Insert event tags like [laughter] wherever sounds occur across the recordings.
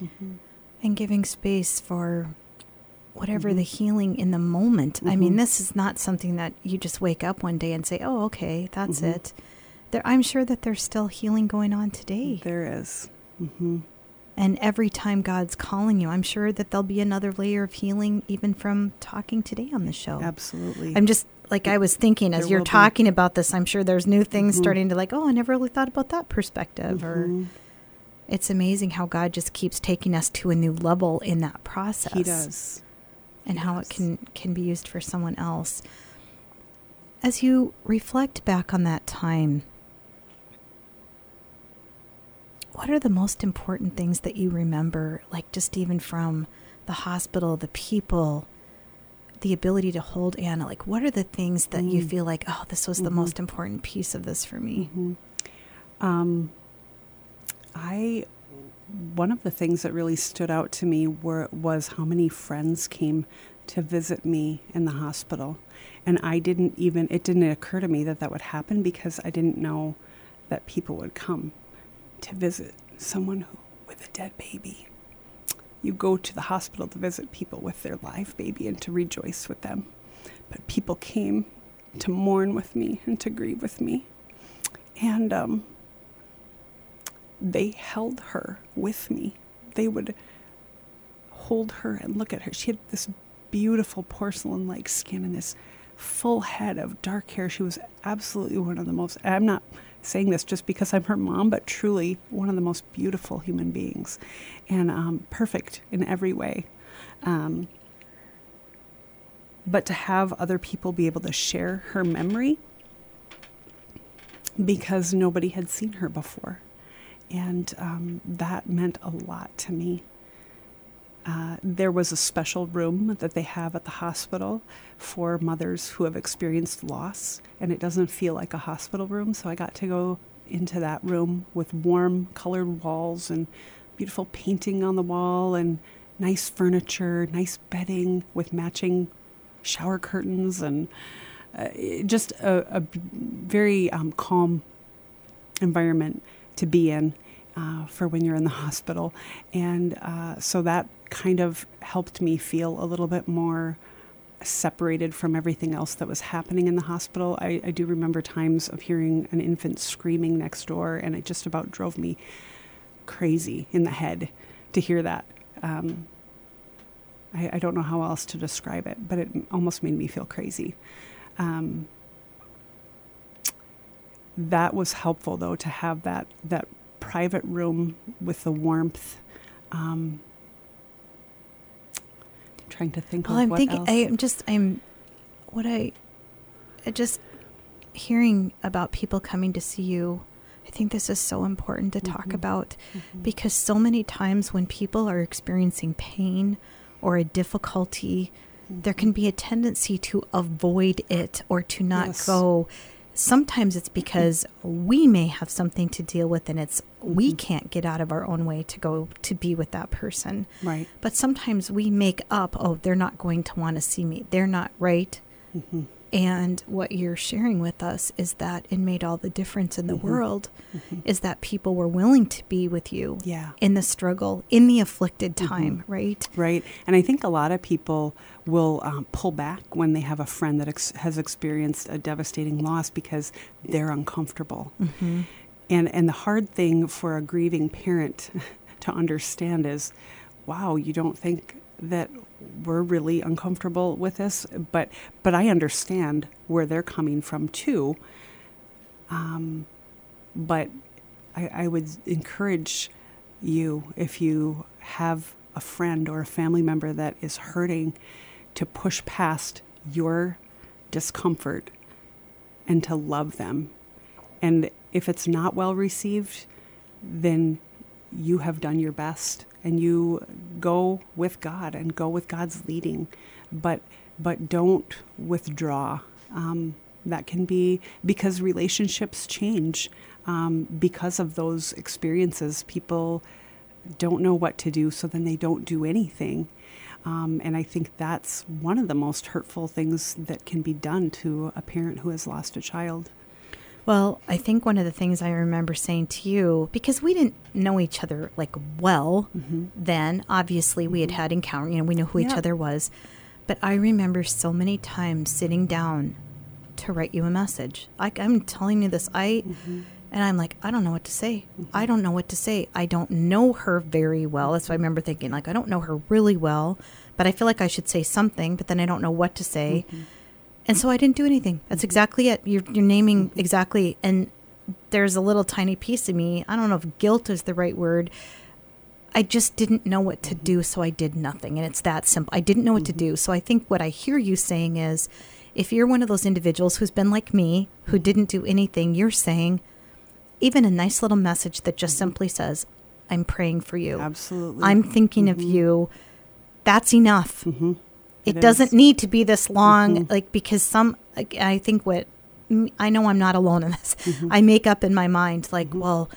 Mm-hmm. and giving space for whatever Mhm. the healing in the moment. I Mhm. mean, this is not something that you just wake up one day and say, "Oh, okay, that's Mhm. it." There, I'm sure that there's still healing going on today. There is. Mm-hmm. And every time God's calling you, I'm sure that there'll be another layer of healing even from talking today on the show. Absolutely. I'm just like I was thinking as you're will be. talking about this, I'm sure there's new things Mhm. starting to like, oh, I never really thought about that perspective or. It's amazing how God just keeps taking us to a new level in that process. He does. And He how it can can be used for someone else. As you reflect back on that time, what are the most important things that you remember like just even from the hospital, the people, the ability to hold Anna? Like what are the things that you Mm. feel like, oh, this was the Mhm. most important piece of this for me? Mhm. Um, I one of the things that really stood out to me were was how many friends came to visit me in the hospital, and I didn't even it didn't occur to me that that would happen because I didn't know that people would come to visit someone who, with a dead baby. You go to the hospital to visit people with their live baby and to rejoice with them, but people came to mourn with me and to grieve with me, and um, they held her with me. They would hold her and look at her. She had this beautiful porcelain like skin and this full head of dark hair. She was absolutely one of the most, I'm not saying this just because I'm her mom, but truly one of the most beautiful human beings and um, perfect in every way. Um, but to have other people be able to share her memory because nobody had seen her before. And um, that meant a lot to me. Uh, there was a special room that they have at the hospital for mothers who have experienced loss, and it doesn't feel like a hospital room. So I got to go into that room with warm colored walls and beautiful painting on the wall and nice furniture, nice bedding with matching shower curtains, and uh, just a, very um, calm environment to be in uh, for when you're in the hospital. And uh, so that kind of helped me feel a little bit more separated from everything else that was happening in the hospital. I, I do remember times of hearing an infant screaming next door, and it just about drove me crazy in the head to hear that. Um, I, I don't know how else to describe it, but it almost made me feel crazy. Um, that was helpful though to have that that private room with the warmth. Um, trying to think Well, of I'm thinking. else. I'm just. I'm. What I. I just hearing about people coming to see you. I think this is so important to talk Mhm. about Mhm. because so many times when people are experiencing pain or a difficulty, there can be a tendency to avoid it or to not Yes. go. Sometimes it's because we may have something to deal with and it's we Mhm. can't get out of our own way to go to be with that person. right. But sometimes we make up, oh, they're not going to want to see me. They're not right. hmm And what you're sharing with us is that it made all the difference in the Mhm. world hmm is that people were willing to be with you Yeah. in the struggle, in the afflicted Mhm. time, right? Right. And I think a lot of people will um, pull back when they have a friend that ex- has experienced a devastating loss because they're uncomfortable. Mm-hmm. And and the hard thing for a grieving parent [laughs] to understand is, wow, you don't think that we're really uncomfortable with this, but but I understand where they're coming from too. Um, but I, I would encourage you if you have a friend or a family member that is hurting to push past your discomfort and to love them. And if it's not well received, then you have done your best and you go with God and go with God's leading. But but don't withdraw. Um, that can be because relationships change um, because of those experiences. People don't know what to do, so then they don't do anything. Um, and I think that's one of the most hurtful things that can be done to a parent who has lost a child. Well, I think one of the things I remember saying to you, because we didn't know each other like well mm-hmm. then, obviously we had mm-hmm. had encounter, you know, we knew who each other was. But I remember so many times sitting down to write you a message. Like I'm telling you this, I mm-hmm. and I'm like, I don't know what to say. I don't know what to say. I don't know her very well. That's why I remember thinking, like, I don't know her really well, but I feel like I should say something, but then I don't know what to say. And so I didn't do anything. That's exactly it. You're, you're naming exactly. And there's a little tiny piece of me. I don't know if guilt is the right word. I just didn't know what to do, so I did nothing. And it's that simple. I didn't know what to mm-hmm. do. So I think what I hear you saying is if you're one of those individuals who's been like me, who didn't do anything, you're saying even a nice little message that just mm-hmm. simply says, I'm praying for you. Absolutely. I'm thinking of mm-hmm. you. That's enough. Mm-hmm. It, It doesn't need to be this long, Mhm. like because some. like, I think what I know, I'm not alone in this. Mm-hmm. I make up in my mind like, well,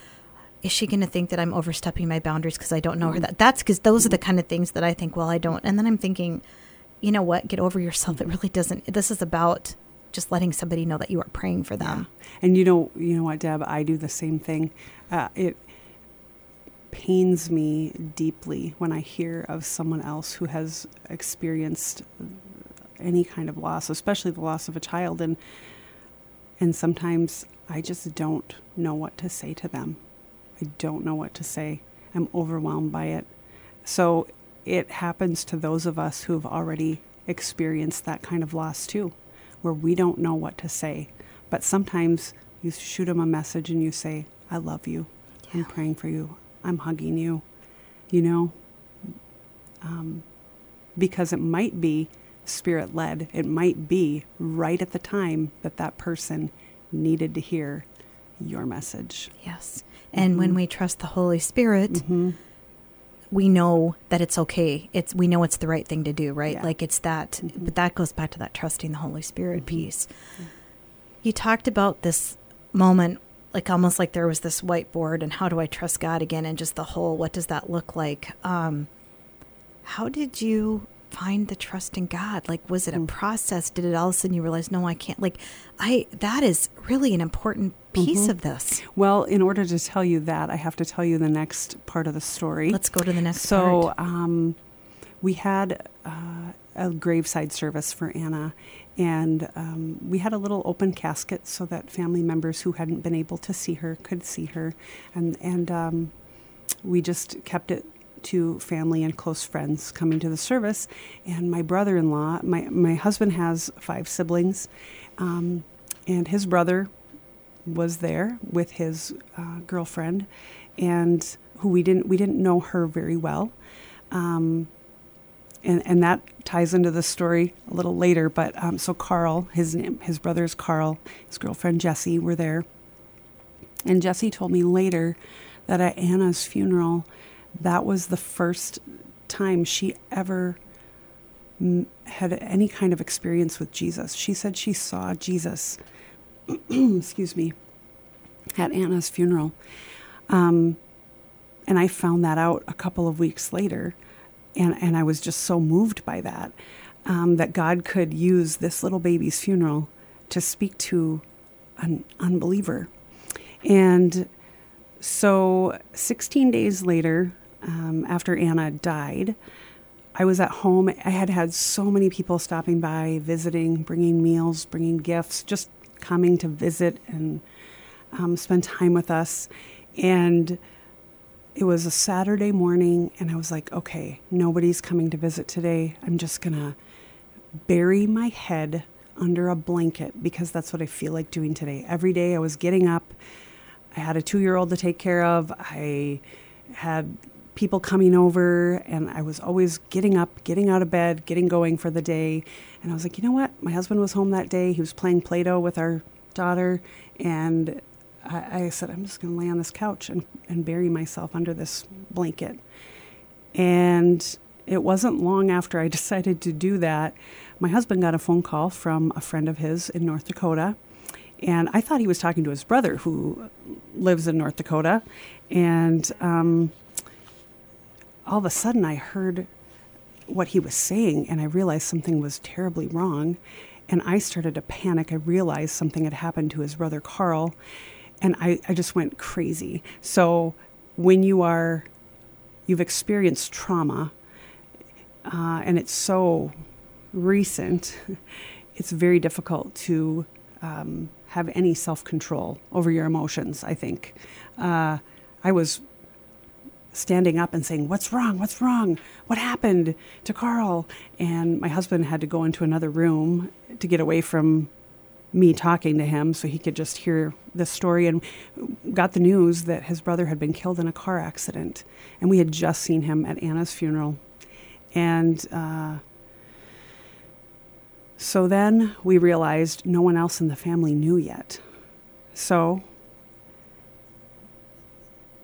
is she going to think that I'm overstepping my boundaries because I don't know her? Mm-hmm. That that's because those are the kind of things that I think. Well, I don't, and then I'm thinking, you know what? Get over yourself. It really doesn't. This is about just letting somebody know that you are praying for them. And you know, you know what, Deb? I do the same thing. Uh, it pains me deeply when I hear of someone else who has experienced any kind of loss, especially the loss of a child, and and sometimes I just don't know what to say to them. I don't know what to say. I'm overwhelmed by it. So it happens to those of us who've already experienced that kind of loss too, where we don't know what to say. But sometimes you shoot them a message and you say, I love you. I'm praying for you. I'm hugging you. You know? Um, because it might be spirit led. It might be right at the time that that person needed to hear your message. Yes. And when Mhm. we trust the Holy Spirit, Mm-hmm. we know that it's okay. It's we know it's the right thing to do, right? Yeah. Like it's that Mhm. but that goes back to that trusting the Holy Spirit Mhm. piece. You talked about this moment like almost like there was this whiteboard and how do I trust God again and just the whole what does that look like? Um how did you find the trust in God? Like was it a Mm. process? Did it all of a sudden you realize no I can't like I that is really an important piece Mhm. of this. Well, in order to tell you that, I have to tell you the next part of the story. Let's go to the next so part. um, we had uh, a graveside service for Anna, and um, we had a little open casket so that family members who hadn't been able to see her could see her, and and um, we just kept it to family and close friends coming to the service. And my brother-in-law, my my husband has five siblings, um, and his brother was there with his uh, girlfriend, and who we didn't we didn't know her very well, um, and and that ties into the story a little later. But um, so Carl, his name, his brother is Carl, his girlfriend Jessie were there, and Jessie told me later that at Anna's funeral, that was the first time she ever mm, had any kind of experience with Jesus. She said she saw Jesus [clears throat] excuse me, at Anna's funeral. Um, and I found that out a couple of weeks later. And, and I was just so moved by that, um, that God could use this little baby's funeral to speak to an unbeliever. And so 16 days later, um, after Anna died, I was at home. I had had so many people stopping by, visiting, bringing meals, bringing gifts, just coming to visit and um, spend time with us. And it was a Saturday morning, and I was like, okay, nobody's coming to visit today. I'm just going to bury my head under a blanket because that's what I feel like doing today. Every day I was getting up. I had a two year old to take care of. I had people coming over, and I was always getting up, getting out of bed, getting going for the day. And I was like, you know what? My husband was home that day. He was playing Play Doh with our daughter. And I, I said, I'm just going to lay on this couch and, and bury myself under this blanket. And it wasn't long after I [laughs] decided to do that. My husband got a phone call from a friend of his in North Dakota. And I thought he was talking to his brother who lives in North Dakota. And um, all of a sudden, I heard what he was saying, and I realized something was terribly wrong. And I started to panic. I realized something had happened to his brother Carl, and I, I just went crazy. So when you are, you've experienced trauma, uh, and it's so recent, [laughs] it's very difficult to um, have any self control over your emotions, I think. Uh, I was standing up and saying, What's wrong? What's wrong? What happened to Carl? And my husband had to go into another room to get away from me talking to him so he could just hear the story and got the news that his brother had been killed in a car accident. And we had just seen him at Anna's funeral. And uh, so then we realized no one else in the family knew yet. So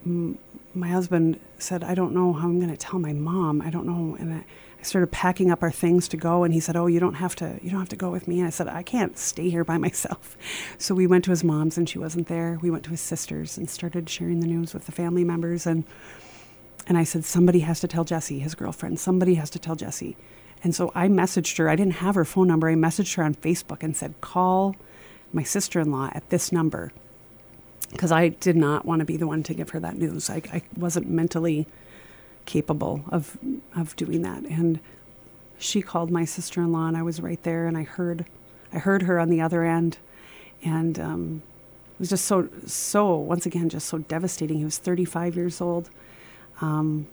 m- my husband said, I don't know how I'm going to tell my mom. I don't know. And I, I started packing up our things to go and he said, "Oh, you don't have to you don't have to go with me." And I said, "I can't stay here by [laughs] myself." So we went to his mom's and she wasn't there. We went to his sister's and started sharing the news with the family members and and I said, "Somebody has to tell Jesse, his girlfriend. Somebody has to tell Jesse." And so I messaged her. I didn't have her phone number. I messaged her on Facebook and said, "Call my sister-in-law at this number." Because I did not want to be the one to give her that news. I, I wasn't mentally capable of of doing that. And she called my sister in law, and I was right there, and I heard I heard her on the other end, and um, it was just so so once again just so devastating. He was 35 years old. Um,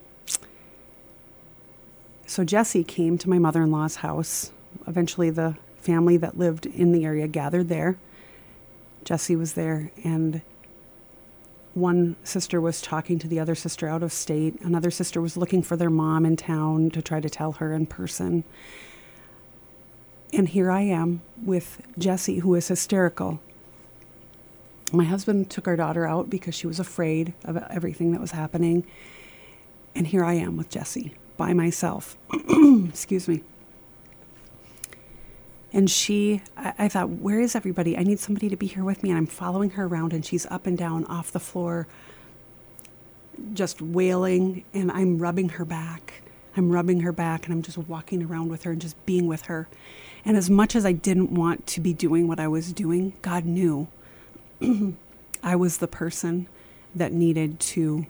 so Jesse came to my mother in law's house. Eventually, the family that lived in the area gathered there. Jesse was there, and one sister was talking to the other sister out of state. Another sister was looking for their mom in town to try to tell her in person. And here I am with Jesse, who is hysterical. My husband took our daughter out because she was afraid of everything that was happening. And here I am with Jesse by myself. [clears throat] Excuse me. And she, I, I, thought, where is everybody? I need somebody to be here with me. And I'm following her around, and she's up and down off the floor, just wailing. And I'm rubbing her back. I'm rubbing her back, and I'm just walking around with her and just being with her. And as much as I didn't want to be doing what I was doing, God knew [clears throat] I was the person that needed to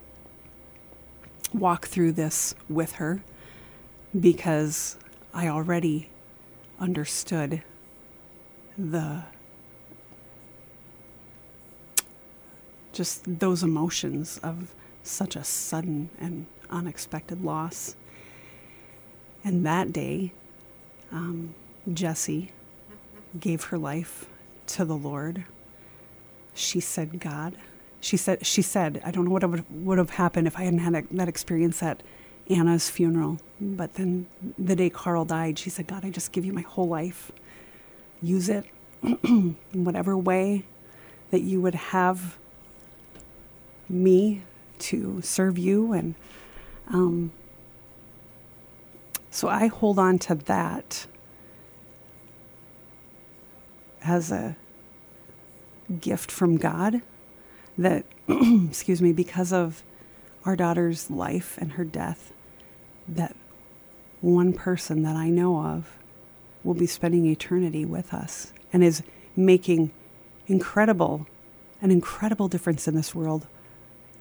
walk through this with her because I already understood the just those emotions of such a sudden and unexpected loss. And that day, um, Jessie gave her life to the Lord. She said, God, she said, she said, I don't know what would, would have happened if I hadn't had that experience at Anna's funeral. But then the day Carl died, she said, God, I just give you my whole life. Use it [clears throat] in whatever way that you would have me to serve you. And um, so I hold on to that as a gift from God that, [clears throat] excuse me, because of our daughter's life and her death, that one person that I know of will be spending eternity with us and is making incredible, an incredible difference in this world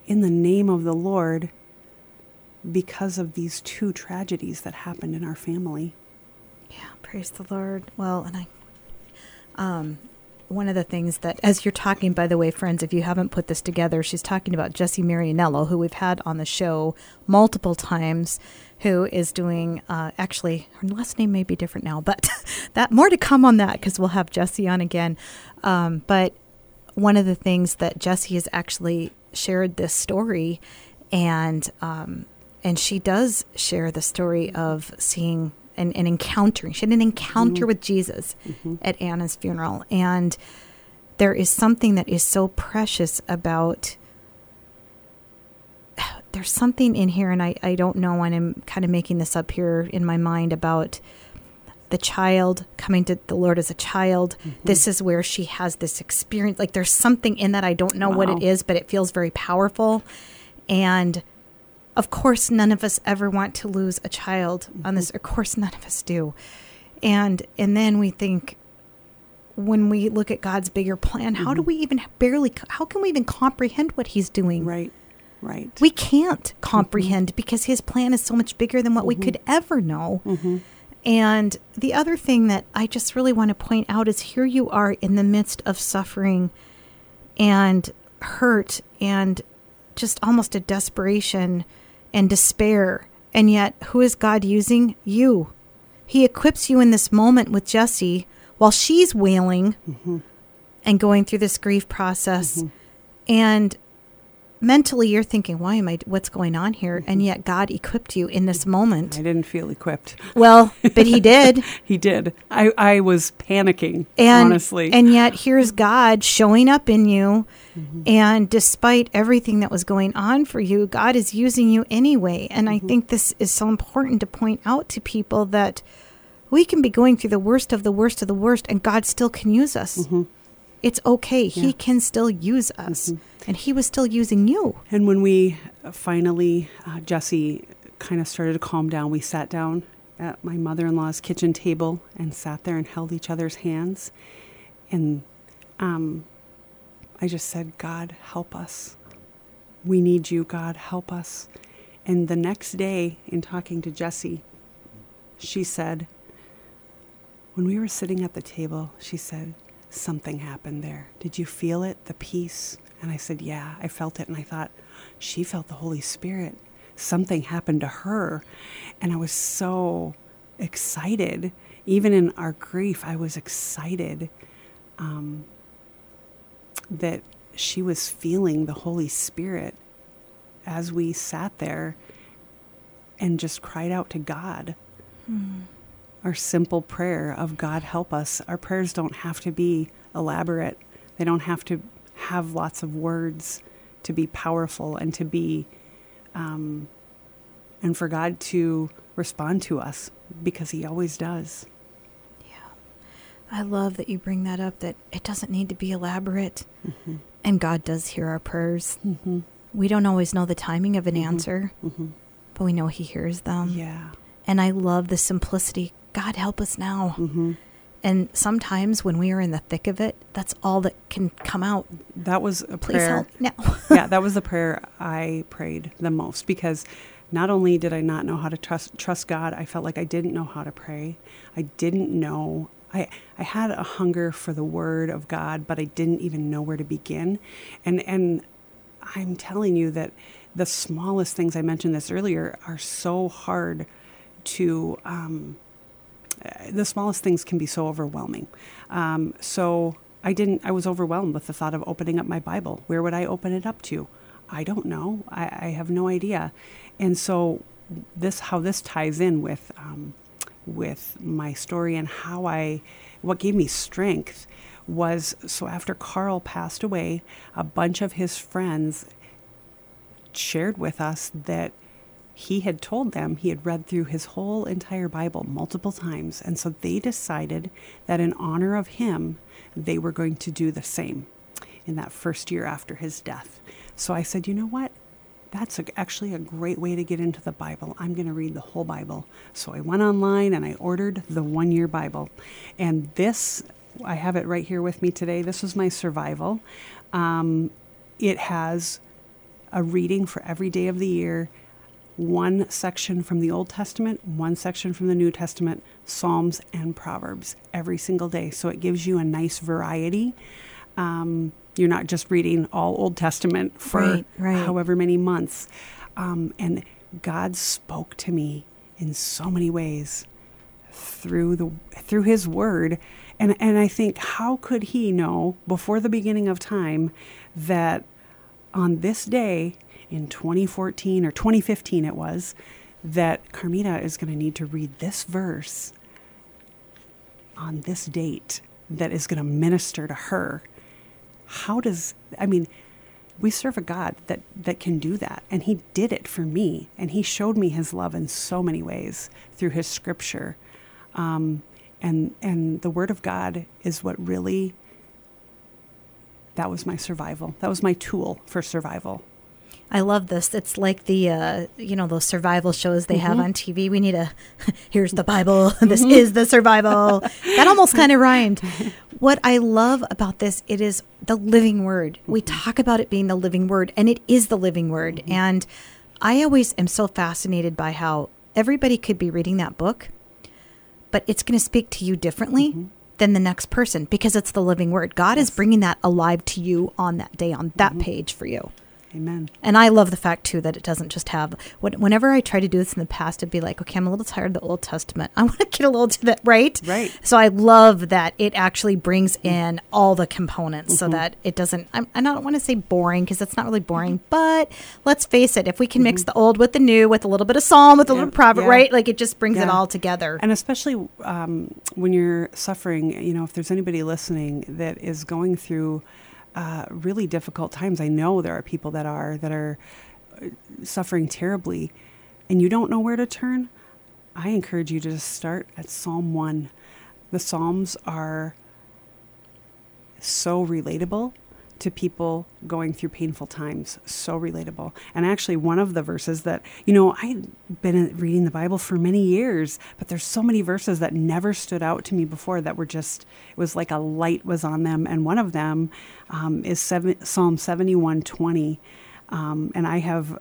in the name of the Lord because of these two tragedies that happened in our family. Yeah, praise the Lord. Well, and I, um, one of the things that, as you're talking, by the way, friends, if you haven't put this together, she's talking about Jesse Marianello, who we've had on the show multiple times, who is doing, uh, actually, her last name may be different now, but [laughs] that more to come on that because we'll have Jesse on again. Um, but one of the things that Jesse has actually shared this story, and um, and she does share the story of seeing and, and encountering. She had an encounter mm-hmm. with Jesus mm-hmm. at Anna's funeral. And there is something that is so precious about there's something in here and I, I don't know and I'm kind of making this up here in my mind about the child coming to the Lord as a child. Mm-hmm. This is where she has this experience. Like there's something in that I don't know wow. what it is, but it feels very powerful. And of course, none of us ever want to lose a child mm-hmm. on this. Of course, none of us do. And and then we think, when we look at God's bigger plan, how do we even barely, how can we even comprehend what He's doing? Right. Right. We can't mm-hmm. comprehend because His plan is so much bigger than what we mm-hmm. could ever know. Mm-hmm. And the other thing that I just really want to point out is here you are in the midst of suffering and hurt and just almost a desperation and despair. And yet, who is God using? You. He equips you in this moment with Jesse while she's wailing and going through this grief process. And mentally, you're thinking, why am I, what's going on here? And mm-hmm. yet, God equipped you in this moment. I didn't feel equipped. Well, but He did. [laughs] He did. I, I was panicking, and honestly. and yet here's God showing up in you mm-hmm. and despite everything that was going on for you God is using you anyway and I mm-hmm. think this is so important to point out to people that we can be going through the worst of the worst of the worst and God still can use us it's okay he can still use us and he was still using you And when we finally, uh, Jesse kind of started to calm down, we sat down at my mother in law's kitchen table and sat there and held each other's hands. And um, I just said, God, help us. We need you, God, help us. And the next day, in talking to Jesse, she said, when we were sitting at the table, she said, Something happened there. Did you feel it, the peace? And I said, Yeah, I felt it. And I thought, She felt the Holy Spirit. Something happened to her. And I was so excited. Even in our grief, I was excited um, that she was feeling the Holy Spirit as we sat there and just cried out to God our simple prayer of God help us. Our prayers don't have to be elaborate. They don't have to have lots of words to be powerful and to be um, and for God to respond to us because he always does. Yeah. I love that you bring that up that it doesn't need to be elaborate and God does hear our prayers Mm-hmm. we don't always know the timing of an answer Mm-hmm. but we know he hears them Yeah. And I love the simplicity. God help us now. Mm-hmm. And sometimes when we are in the thick of it, that's all that can come out. That was a Please prayer. help now. [laughs] yeah, that [laughs] was the prayer I prayed the most because not only did I not know how to trust trust God, I felt like I didn't know how to pray. I didn't know I I had a hunger for the word of God, but I didn't even know where to begin. And and I'm telling you that the smallest things I mentioned this earlier are so hard to um, the smallest things can be so overwhelming. Um, so I didn't. I was overwhelmed with the thought of opening up my Bible. Where would I open it up to? I don't know. I, I have no idea. And so this how this ties in with um, with my story and how I what gave me strength was so after Carl passed away, a bunch of his friends shared with us that he had told them he had read through his whole entire Bible multiple times. And so they decided that in honor of him, they were going to do the same in that first year after his death. So I said, you know what? That's a, actually a great way to get into the Bible. I'm going to read the whole Bible. So I went online and I ordered the one year Bible. And this, I have it right here with me today. This was my survival. Um, it has a reading for every day of the year, one section from the Old Testament, one section from the New Testament, Psalms and Proverbs every single day. So it gives you a nice variety. Um, you're not just reading all Old Testament for Right, right. however many months. Um, and God spoke to me in so many ways through the through his word and and I think how could he know before the beginning of time that on this day in 2014 or 2015 it was that Carmita is going to need to read this verse on this date that is going to minister to her. How does I mean we serve a God that that can do that and he did it for me and he showed me his love in so many ways through his scripture. Um, and and the word of God is what really that was my survival. That was my tool for survival I love this. It's like the, uh, you know, those survival shows they Mm-hmm. have on TV. We need a, [laughs] here's the Bible. [laughs] this is the survival. That almost kind of rhymed. [laughs] what I love about this, it is the living word. We Mm-hmm. talk about it being the living word, and it is the living word. Mm-hmm. And I always am so fascinated by how everybody could be reading that book, but it's going to speak to you differently Mm-hmm. than the next person because it's the living word. God is bringing that alive to you on that day, on that Mm-hmm. page for you. Amen. And I love the fact too that it doesn't just have. when- Whenever I try to do this in the past, it'd be like, okay, I'm a little tired of the Old Testament. [laughs] I want to get a little to that, right? Right. So I love that it actually brings in all the components, so that it doesn't. I'm, I don't want to say boring because it's not really boring, but let's face it, if we can mix the old with the new, with a little bit of Psalm, with a Yeah, little proverb, yeah. right? Like it just brings it all together. And especially um, when you're suffering, you know, if there's anybody listening that is going through uh, really difficult times, I know there are people that are that are uh, suffering terribly, and you don't know where to turn. I encourage you to just start at Psalm one. The Psalms are so relatable to people going through painful times. So relatable. And actually, one of the verses that, you know, I've been reading the Bible for many years, but there's so many verses that never stood out to me before that were just, it was like a light was on them. And one of them um, is seven, Psalm 71 20. Um, and I have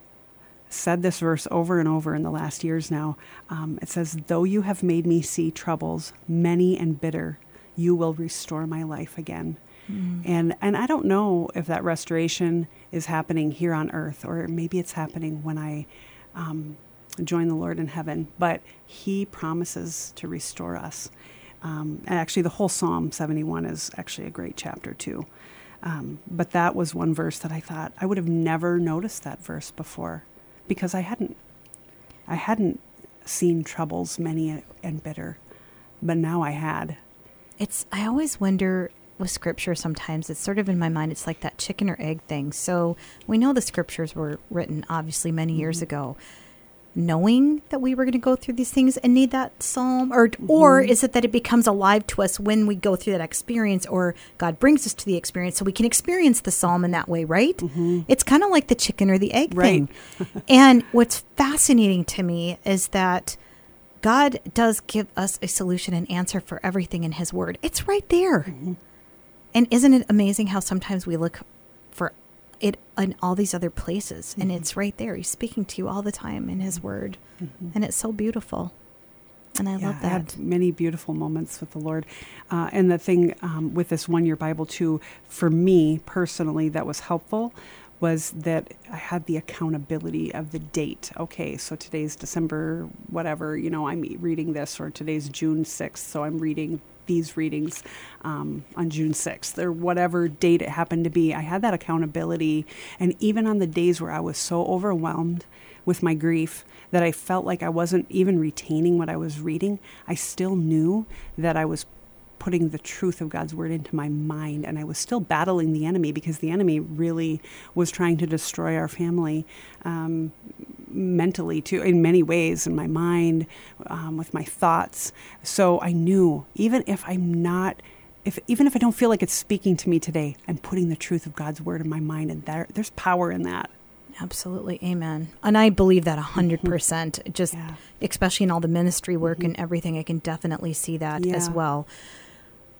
said this verse over and over in the last years now. Um, it says, Though you have made me see troubles, many and bitter, you will restore my life again. And and I don't know if that restoration is happening here on earth or maybe it's happening when I um, join the Lord in heaven. But He promises to restore us. Um, and actually, the whole Psalm 71 is actually a great chapter too. Um, but that was one verse that I thought I would have never noticed that verse before because I hadn't I hadn't seen troubles many and bitter, but now I had. It's I always wonder with scripture sometimes it's sort of in my mind it's like that chicken or egg thing. So we know the scriptures were written obviously many years mm-hmm. ago. Knowing that we were going to go through these things and need that psalm or or mm-hmm. is it that it becomes alive to us when we go through that experience or God brings us to the experience so we can experience the psalm in that way, right? Mm-hmm. It's kind of like the chicken or the egg Right. thing. [laughs] and what's fascinating to me is that God does give us a solution and answer for everything in His Word. It's right there. And isn't it amazing how sometimes we look for it in all these other places and it's right there. He's speaking to you all the time in His Word. And it's so beautiful. And I Yeah, love I had that. many beautiful moments with the Lord. Uh, and the thing um, with this one year Bible, too, for me personally, that was helpful was that I had the accountability of the date. Okay, so today's December, whatever, you know, I'm reading this, or today's June 6th, so I'm reading these readings um, on June 6th, or whatever date it happened to be. I had that accountability. And even on the days where I was so overwhelmed, with my grief that I felt like I wasn't even retaining what I was reading, I still knew that I was putting the truth of God's word into my mind and I was still battling the enemy because the enemy really was trying to destroy our family um, mentally too in many ways in my mind um, with my thoughts so I knew even if I'm not if even if I don't feel like it's speaking to me today I'm putting the truth of God's word in my mind and there, there's power in that Absolutely. Amen. And I believe that 100%. Mm-hmm. Just, Yeah. especially in all the ministry work mm-hmm. and everything, I can definitely see that as well.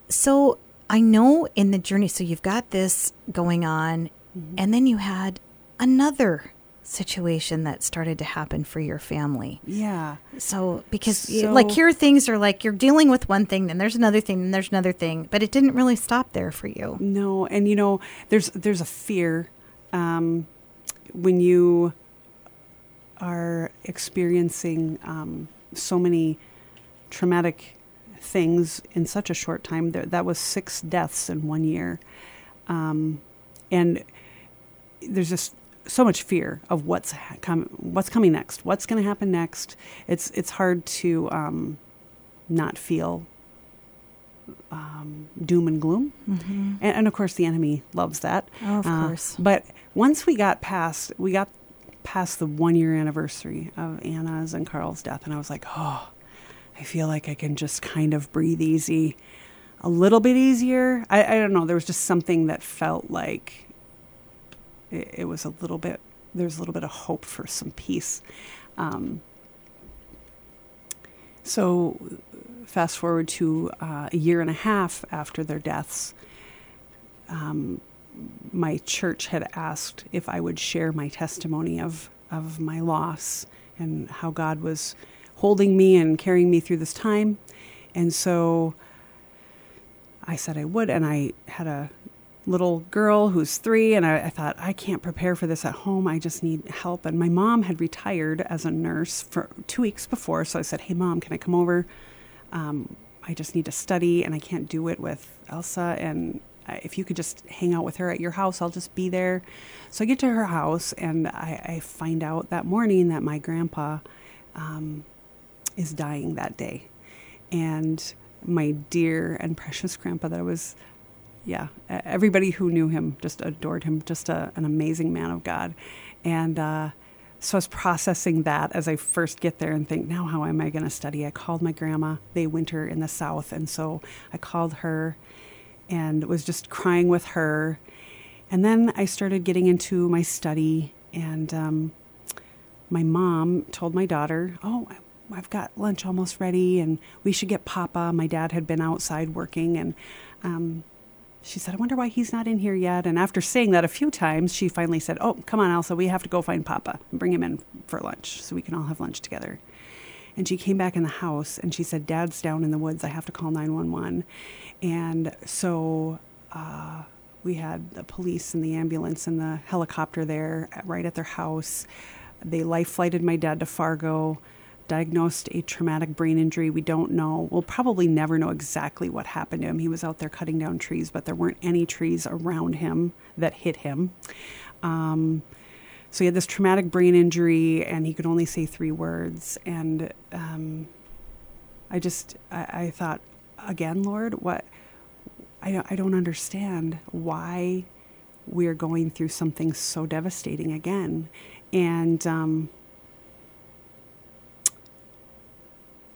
So I know in the journey, so you've got this going on, mm-hmm. and then you had another situation that started to happen for your family. yeah So, because So- like here, things are like you're dealing with one thing, then there's another thing, then there's another thing, but it didn't really stop there for you. No, and you know, there's there's a fear um, when you are experiencing um, so many traumatic things in such a short time. There, that was six deaths in one year, um, and there's just so much fear of what's ha- com- what's coming next, what's going to happen next. It's it's hard to um, not feel um, doom and gloom. Mm-hmm. And, and of course, the enemy loves that. Oh, of Uh, course. But once we got past, we got past the one year anniversary of Anna's and Carl's death, and I was like, oh, I feel like I can just kind of breathe easy, a little bit easier. I, I don't know. There was just something that felt like it, it was a little bit. There's a little bit of hope for some peace. Um, so fast forward to uh, a year and a half after their deaths, um, my church had asked if I would share my testimony of, of my loss and how God was holding me and carrying me through this time. And so I said I would, and I had a little girl who's three, and I, I, thought, I can't prepare for this at home. I just need help. And my mom had retired as a nurse for two weeks before, so I said, Hey, mom, can I come over? Um, I just need to study, and I can't do it with Elsa. And if you could just hang out with her at your house, I'll just be there. So I get to her house, and I, I find out that morning that my grandpa um, is dying that day. And my dear and precious grandpa that I was, yeah, everybody who knew him just adored him, just a, an amazing man of God. And uh, so I was processing that as I first get there and think, now how am I going to study? I called my grandma. They winter in the South. And so I called her and was just crying with her. And then I started getting into my study, and um, my mom told my daughter, Oh, I've got lunch almost ready, and we should get Papa. My dad had been outside working, and um, she said, I wonder why he's not in here yet. And after saying that a few times, she finally said, Oh, come on, Elsa, we have to go find Papa and bring him in for lunch so we can all have lunch together. And she came back in the house and she said, Dad's down in the woods. I have to call 911. And so uh, we had the police and the ambulance and the helicopter there right at their house. They life flighted my dad to Fargo, diagnosed a traumatic brain injury. We don't know. We'll probably never know exactly what happened to him. He was out there cutting down trees, but there weren't any trees around him that hit him. Um, so he had this traumatic brain injury and he could only say three words. And um, I just, I, I thought, again, Lord, what? I don't, I don't understand why we're going through something so devastating again. And um,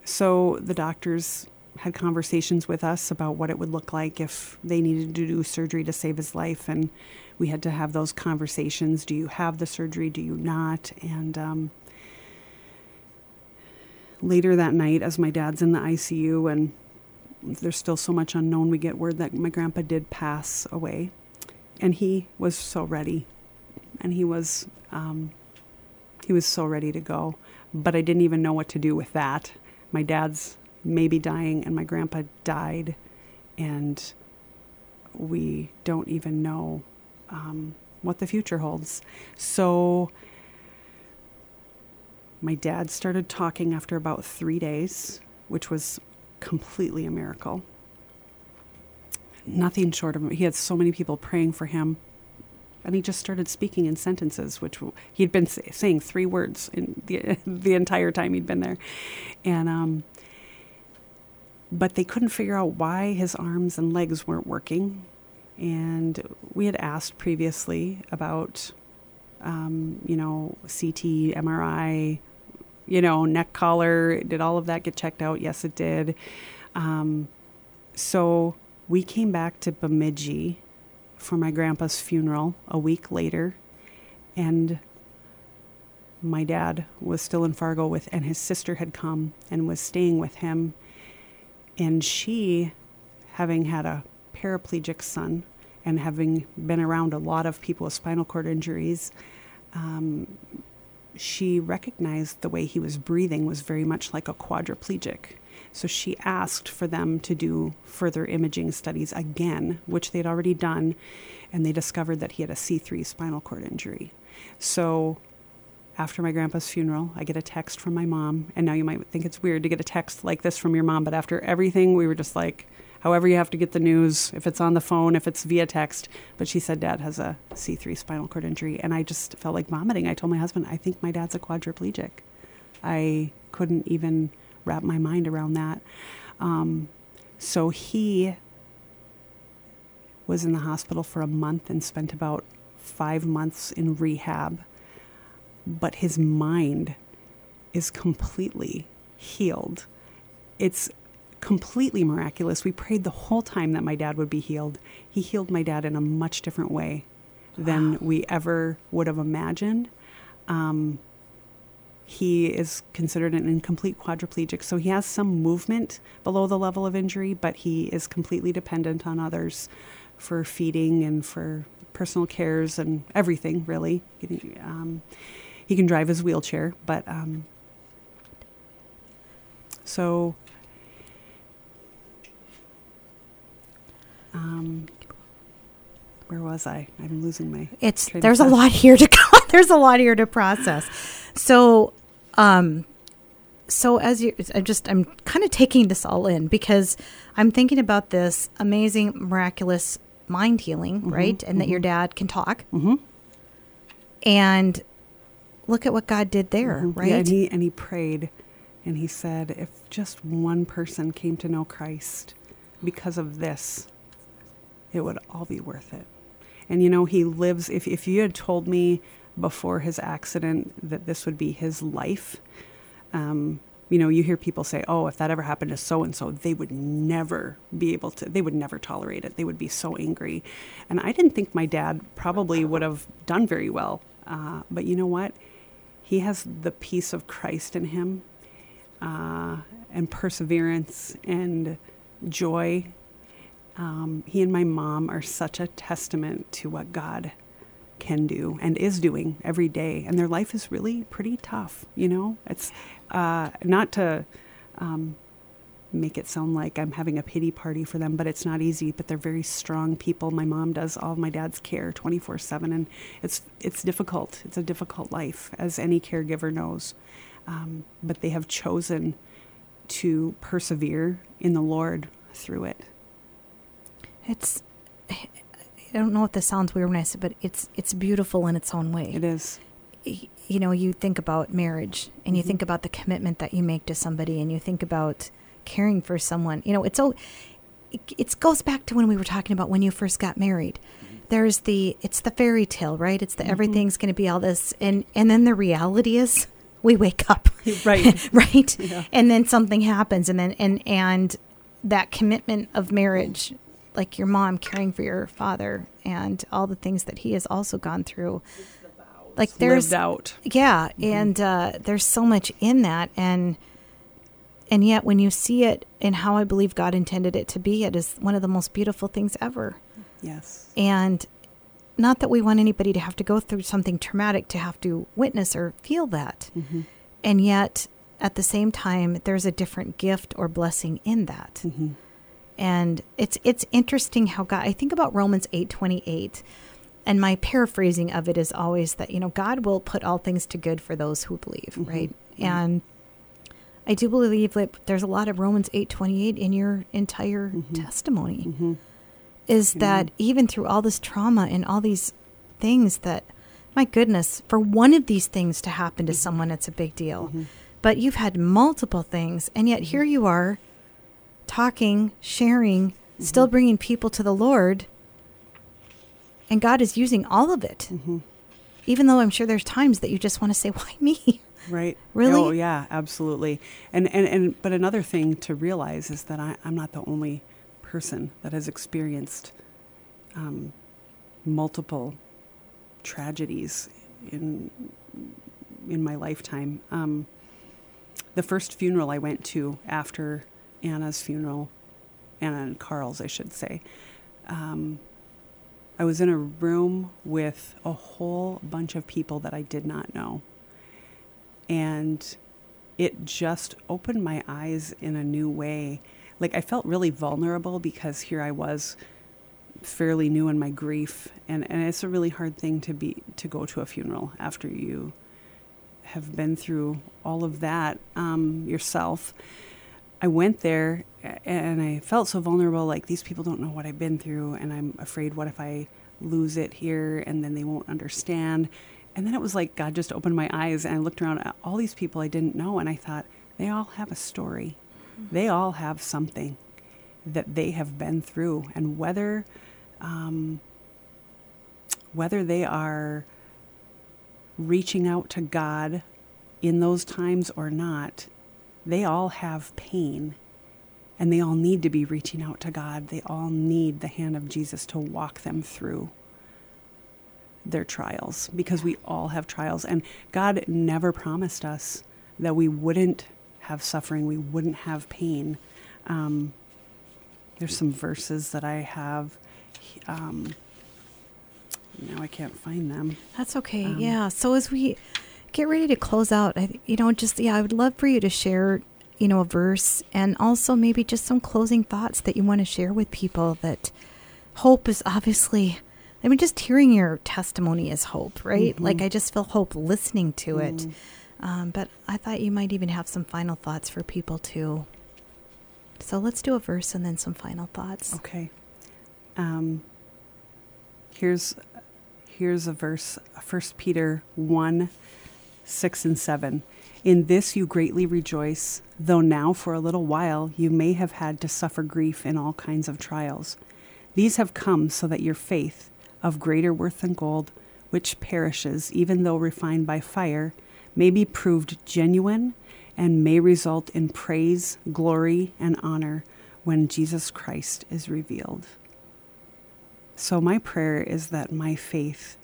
so the doctors had conversations with us about what it would look like if they needed to do surgery to save his life. And we had to have those conversations. Do you have the surgery? Do you not? And um, later that night, as my dad's in the ICU and there's still so much unknown. We get word that my grandpa did pass away, and he was so ready, and he was um, he was so ready to go. But I didn't even know what to do with that. My dad's maybe dying, and my grandpa died, and we don't even know um, what the future holds. So my dad started talking after about three days, which was completely a miracle. Nothing short of he had so many people praying for him. And he just started speaking in sentences, which he'd been saying three words in the, [laughs] the entire time he'd been there. And, um, but they couldn't figure out why his arms and legs weren't working. And we had asked previously about, um, you know, CT, MRI, you know, neck collar. Did all of that get checked out? Yes, it did. Um, so we came back to Bemidji for my grandpa's funeral a week later, and my dad was still in Fargo with, and his sister had come and was staying with him. And she, having had a paraplegic son and having been around a lot of people with spinal cord injuries, um, she recognized the way he was breathing was very much like a quadriplegic. So she asked for them to do further imaging studies again, which they'd already done, and they discovered that he had a C3 spinal cord injury. So after my grandpa's funeral, I get a text from my mom, and now you might think it's weird to get a text like this from your mom, but after everything, we were just like, however you have to get the news, if it's on the phone, if it's via text. But she said dad has a C3 spinal cord injury. And I just felt like vomiting. I told my husband, I think my dad's a quadriplegic. I couldn't even wrap my mind around that. Um, so he was in the hospital for a month and spent about five months in rehab. But his mind is completely healed. It's completely miraculous. We prayed the whole time that my dad would be healed. He healed my dad in a much different way than wow. we ever would have imagined. Um, he is considered an incomplete quadriplegic, so he has some movement below the level of injury, but he is completely dependent on others for feeding and for personal cares and everything, really. Um, he can drive his wheelchair, but um, so um, where was I? I'm losing my. It's there's a lot here to [laughs] there's a lot here to process. So, um, so as you, I'm just I'm kind of taking this all in because I'm thinking about this amazing, miraculous mind healing, mm-hmm, right? And mm-hmm. that your mm-hmm. dad can talk. Mm-hmm. And look at what God did there, mm-hmm. right? Yeah, and he and he prayed, and he said, if just one person came to know Christ because of this, it would all be worth it. And you know, he lives. If if you had told me before his accident that this would be his life, um, you know, you hear people say, "Oh, if that ever happened to so and so, they would never be able to. They would never tolerate it. They would be so angry." And I didn't think my dad probably would have done very well. Uh, but you know what? He has the peace of Christ in him, uh, and perseverance and joy. Um, he and my mom are such a testament to what God can do and is doing every day. And their life is really pretty tough, you know? It's uh, not to um, make it sound like I'm having a pity party for them, but it's not easy. But they're very strong people. My mom does all of my dad's care 24 7, and it's, it's difficult. It's a difficult life, as any caregiver knows. Um, but they have chosen to persevere in the Lord through it. It's I don't know if this sounds weird when I say, but it's it's beautiful in its own way. It is. You know, you think about marriage, and you mm-hmm. think about the commitment that you make to somebody, and you think about caring for someone. You know, it's all. It, it goes back to when we were talking about when you first got married. Mm-hmm. There's the it's the fairy tale, right? It's the mm-hmm. everything's going to be all this, and and then the reality is we wake up, [laughs] right, [laughs] right, yeah. and then something happens, and then and and that commitment of marriage like your mom caring for your father and all the things that he has also gone through. Like there's out. Yeah, mm-hmm. and uh, there's so much in that and and yet when you see it and how I believe God intended it to be, it is one of the most beautiful things ever. Yes. And not that we want anybody to have to go through something traumatic to have to witness or feel that. Mm-hmm. And yet at the same time there's a different gift or blessing in that. Mm-hmm and it's it's interesting how God. I think about Romans eight twenty eight, and my paraphrasing of it is always that you know God will put all things to good for those who believe, mm-hmm. right? Mm-hmm. And I do believe that there's a lot of Romans eight twenty eight in your entire mm-hmm. testimony. Mm-hmm. Is that even through all this trauma and all these things that, my goodness, for one of these things to happen to mm-hmm. someone, it's a big deal. Mm-hmm. But you've had multiple things, and yet here you are talking, sharing, mm-hmm. still bringing people to the Lord. And God is using all of it. Mm-hmm. Even though I'm sure there's times that you just want to say, [laughs] why me? Right. Really? Oh, yeah, absolutely. And, and, and but another thing to realize is that I, I'm not the only person that has experienced um, multiple tragedies in in my lifetime. Um, the first funeral I went to after Anna's funeral, Anna and Carl's, I should say. Um, I was in a room with a whole bunch of people that I did not know. And it just opened my eyes in a new way. Like I felt really vulnerable because here I was fairly new in my grief and, and it's a really hard thing to be to go to a funeral after you have been through all of that um, yourself. I went there and I felt so vulnerable. Like these people don't know what I've been through, and I'm afraid, what if I lose it here and then they won't understand? And then it was like God just opened my eyes, and I looked around at all these people I didn't know, and I thought they all have a story. They all have something that they have been through, and whether um, whether they are reaching out to God in those times or not, they all have pain and they all need to be reaching out to God. They all need the hand of Jesus to walk them through their trials because we all have trials. And God never promised us that we wouldn't have suffering, we wouldn't have pain. Um, there's some verses that I have. Um, now I can't find them. That's okay. Um, yeah. So as we get ready to close out, I, you know, just yeah, I would love for you to share, you know, a verse and also maybe just some closing thoughts that you want to share with people. That hope is obviously. I mean, just hearing your testimony is hope, right? Mm-hmm. Like I just feel hope listening to mm. it. Um, but I thought you might even have some final thoughts for people too. So let's do a verse and then some final thoughts. Okay. Um, here's here's a verse, 1 Peter 1 6 and 7. In this you greatly rejoice, though now for a little while you may have had to suffer grief in all kinds of trials. These have come so that your faith, of greater worth than gold, which perishes even though refined by fire, may be proved genuine and may result in praise, glory, and honor when Jesus Christ is revealed. So, my prayer is that my faith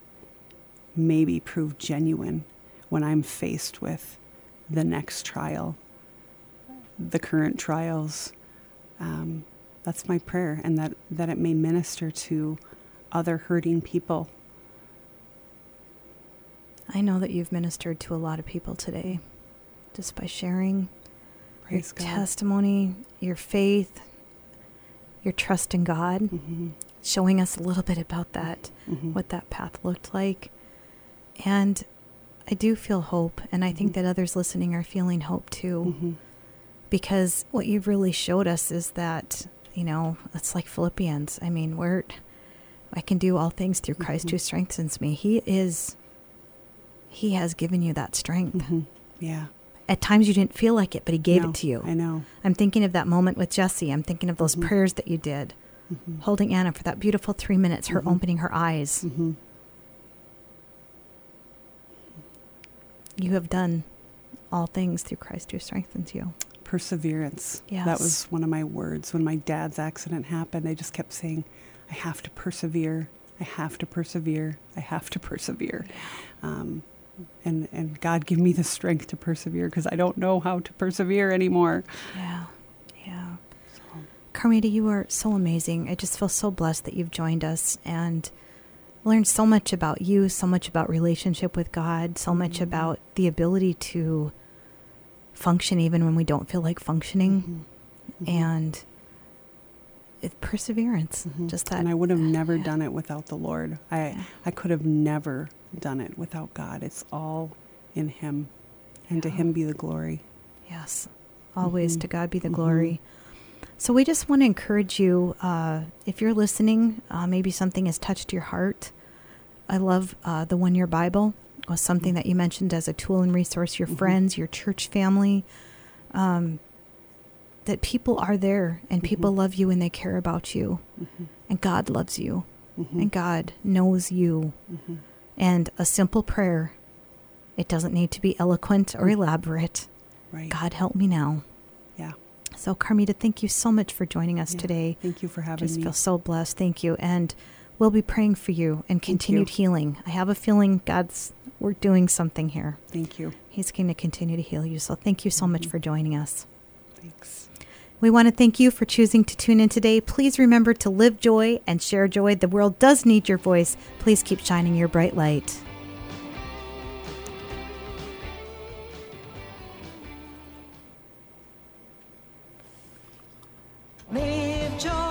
may be proved genuine when I'm faced with the next trial, the current trials. Um, that's my prayer, and that, that it may minister to other hurting people. I know that you've ministered to a lot of people today just by sharing Praise your God. testimony, your faith, your trust in God, mm-hmm. showing us a little bit about that, mm-hmm. what that path looked like. And I do feel hope, and I mm-hmm. think that others listening are feeling hope too. Mm-hmm. Because what you've really showed us is that, you know, it's like Philippians. I mean, we're, I can do all things through Christ mm-hmm. who strengthens me. He is, He has given you that strength. Mm-hmm. Yeah at times you didn't feel like it, but he gave no, it to you. I know. I'm thinking of that moment with Jesse. I'm thinking of those mm-hmm. prayers that you did, mm-hmm. holding Anna for that beautiful three minutes, her mm-hmm. opening her eyes. You have done all things through Christ who strengthens you. Perseverance. Yes. That was one of my words. When my dad's accident happened, I just kept saying, I have to persevere. I have to persevere. I have to persevere. Um, and and God give me the strength to persevere because I don't know how to persevere anymore. Yeah, yeah. So. Carmita, you are so amazing. I just feel so blessed that you've joined us and learned so much about you, so much about relationship with God, so much mm-hmm. about the ability to function even when we don't feel like functioning, mm-hmm. Mm-hmm. and it, perseverance. Mm-hmm. Just that. And I would have never yeah. done it without the Lord. I yeah. I could have never done it without God. It's all in Him, and yeah. to Him be the glory. Yes, always mm-hmm. to God be the glory. So we just want to encourage you. Uh, if you're listening, uh, maybe something has touched your heart. I love uh, the one year Bible was something mm-hmm. that you mentioned as a tool and resource. Your mm-hmm. friends, your church family. Um, that people are there and people mm-hmm. love you and they care about you mm-hmm. and god loves you mm-hmm. and god knows you mm-hmm. and a simple prayer it doesn't need to be eloquent or mm. elaborate right. god help me now so carmita thank you so much for joining us yeah. today thank you for having just me feel so blessed thank you and we'll be praying for you and continued you. healing i have a feeling god's we're doing something here thank you he's going to continue to heal you so thank you so much mm-hmm. for joining us thanks we want to thank you for choosing to tune in today. Please remember to live joy and share joy. The world does need your voice. Please keep shining your bright light. Live joy,